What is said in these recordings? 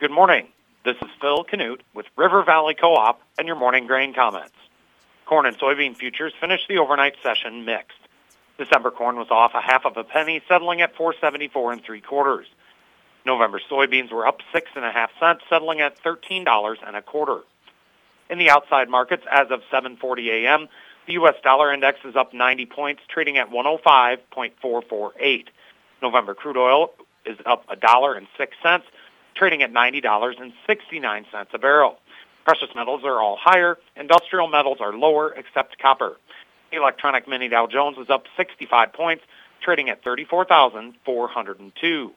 Good morning. This is Phil Canute with River Valley Co-op and your morning grain comments. Corn and soybean futures finished the overnight session mixed. December corn was off a half of a penny, settling at 474 and three quarters. November soybeans were up six and a half cents, settling at $13 and a quarter. In the outside markets, as of 7:40 a.m., the U.S. dollar index is up 90 points, trading at 105.448. November crude oil is up a dollar and six cents, trading at $90.69 a barrel. Precious metals are all higher. Industrial metals are lower, except copper. The electronic mini Dow Jones is up 65 points, trading at 34,402.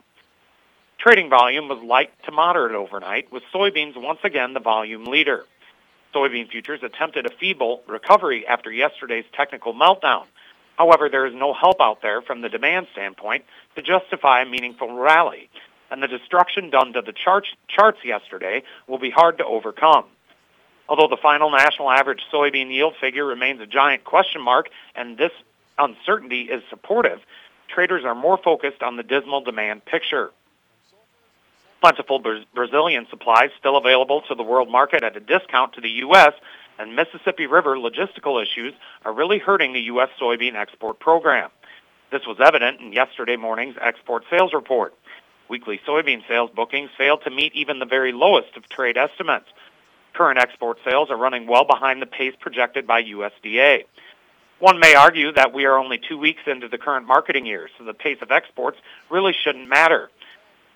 Trading volume was light to moderate overnight, with soybeans once again the volume leader. Soybean futures attempted a feeble recovery after yesterday's technical meltdown. However, there is no help out there from the demand standpoint to justify a meaningful rally, and the destruction done to the charts, yesterday will be hard to overcome. Although the final national average soybean yield figure remains a giant question mark and this uncertainty is supportive, traders are more focused on the dismal demand picture. Plentiful Brazilian supplies still available to the world market at a discount to the U.S., and Mississippi River logistical issues are really hurting the U.S. soybean export program. This was evident in yesterday morning's export sales report. Weekly soybean sales bookings failed to meet even the very lowest of trade estimates. Current export sales are running well behind the pace projected by USDA. One may argue that we are only two weeks into the current marketing year, so the pace of exports really shouldn't matter.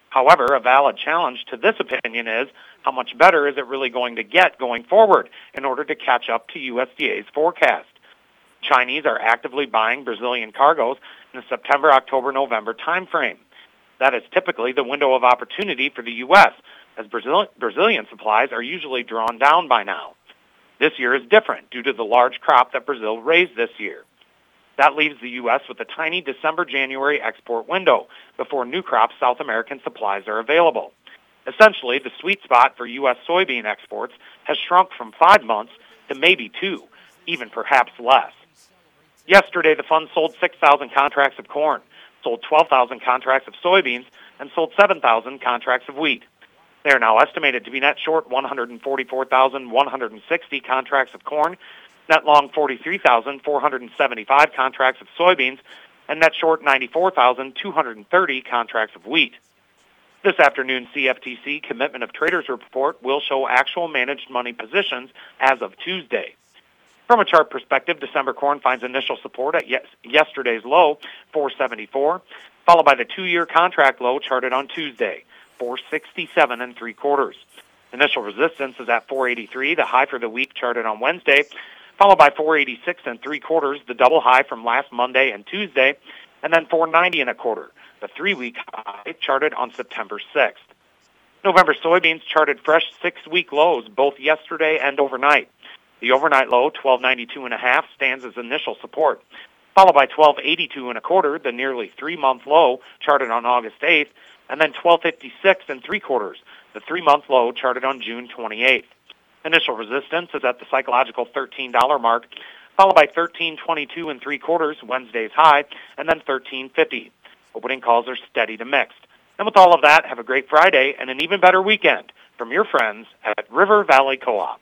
However, a valid challenge to this opinion is how much better is it really going to get going forward in order to catch up to USDA's forecast? Chinese are actively buying Brazilian cargoes in the September, October, November timeframe. That is typically the window of opportunity for the U.S., as Brazil- Brazilian supplies are usually drawn down by now. This year is different due to the large crop that Brazil raised this year. That leaves the U.S. with a tiny December-January export window before new crop South American supplies are available. Essentially, the sweet spot for U.S. soybean exports has shrunk from five months to maybe two, even perhaps less. Yesterday, the fund sold 6,000 contracts of corn, sold 12,000 contracts of soybeans, and sold 7,000 contracts of wheat. They are now estimated to be net short 144,160 contracts of corn net long 43,475 contracts of soybeans, and net short 94,230 contracts of wheat. This afternoon, CFTC Commitment of Traders report will show actual managed money positions as of Tuesday. From a chart perspective, December corn finds initial support at yes- yesterday's low, 474, followed by the two-year contract low charted on Tuesday, 467 and three quarters. Initial resistance is at 483, the high for the week charted on Wednesday, followed by 486 and three quarters, the double high from last Monday and Tuesday, and then 490 and a quarter, the three-week high charted on September 6th. November soybeans charted fresh six-week lows both yesterday and overnight. The overnight low, 1292 and a half, stands as initial support, followed by 1282 and a quarter, the nearly three-month low charted on August 8th, and then 1256 and three quarters, the three-month low charted on June 28th. Initial resistance is at the psychological $13 mark, followed by 13.22 and three quarters Wednesday's high, and then 13.50. Opening calls are steady to mixed. And with all of that, have a great Friday and an even better weekend from your friends at River Valley Co-op.